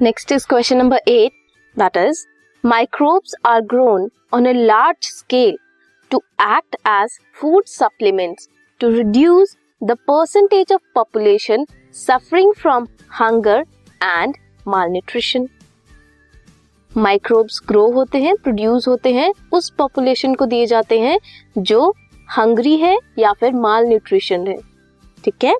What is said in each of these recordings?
Next is question number eight that is microbes are grown on a large scale to act as food supplements to reduce the percentage of population suffering from hunger and malnutrition microbes grow होते हैं produce होते हैं, उस population को दिए जाते हैं जो हंग्री है या फिर माल न्यूट्रिशन है। ठीक है?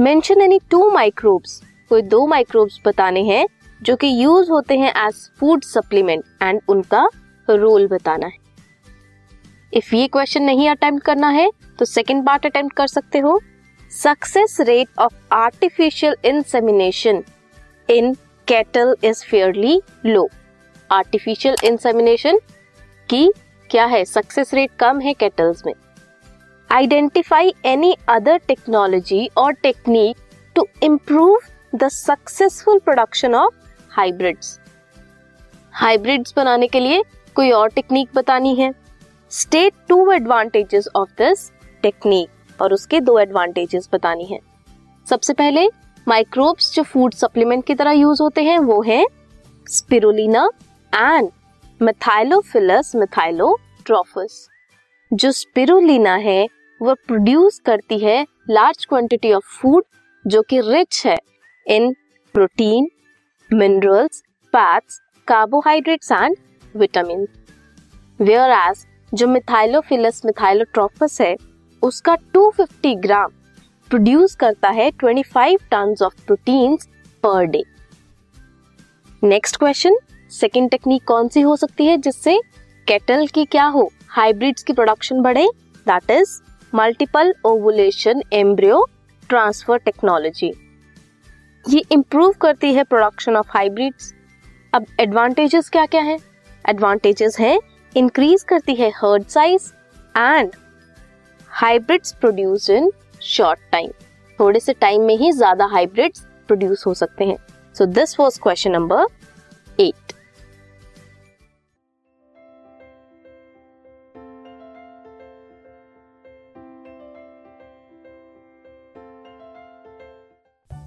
मेंशन एनी टू माइक्रोब्स कोई दो माइक्रोब्स बताने हैं जो कि यूज़ होते हैं एज फ़ूड सप्लीमेंट एंड उनका रोल बताना है। इफ़ ये क्वेश्चन नहीं अटेम्प्ट करना है तो सेकेंड पार्ट अटेम्प्ट कर सकते हो। Success rate of artificial insemination in cattle is fairly low artificial insemination की क्या है? सक्सेस रेट कम है कैटल्स में। आइडेंटिफाई एनी अदर टेक्नोलॉजी और technique to improve the successful production of hybrids. Hybrids बनाने के लिए कोई और टेक्निक बतानी है। State two advantages of this technique और उसके दो एडवांटेजेस बतानी है। सबसे पहले माइक्रोब्स जो फ़ूड सप्लीमेंट की तरह यूज़ होते हैं, वो है स्पिरुलिना एंड मिथाइलोफिलस मिथाइलोट्रोफस जो स्पिरुलिना है, वो प्रोड्यूस करती है लार्ज क्वांटिटी ऑफ़ फ़ूड जो कि रिच है in protein fats carbohydrates and vitamin whereas जो मिथाइलोफिलस मिथाइलोट्रोफस है, उसका 250 ग्राम प्रोड्यूस करता है 25 ton of proteins per day next question second technique कौन सी हो सकती है जिससे केटल की क्या हो? हाइब्रिड्स की प्रोडक्शन बढ़े that is multiple ovulation embryo transfer technology ये इम्प्रूव करती है प्रोडक्शन ऑफ़ हाइब्रिड्स अब एडवांटेजेस क्या क्या है? एडवांटेजेस है इंक्रीज करती है herd size and hybrids produce in short time थोड़े से टाइम में ही ज़्यादा हाइब्रिड्स प्रोड्यूस हो सकते हैं. So this was question number eight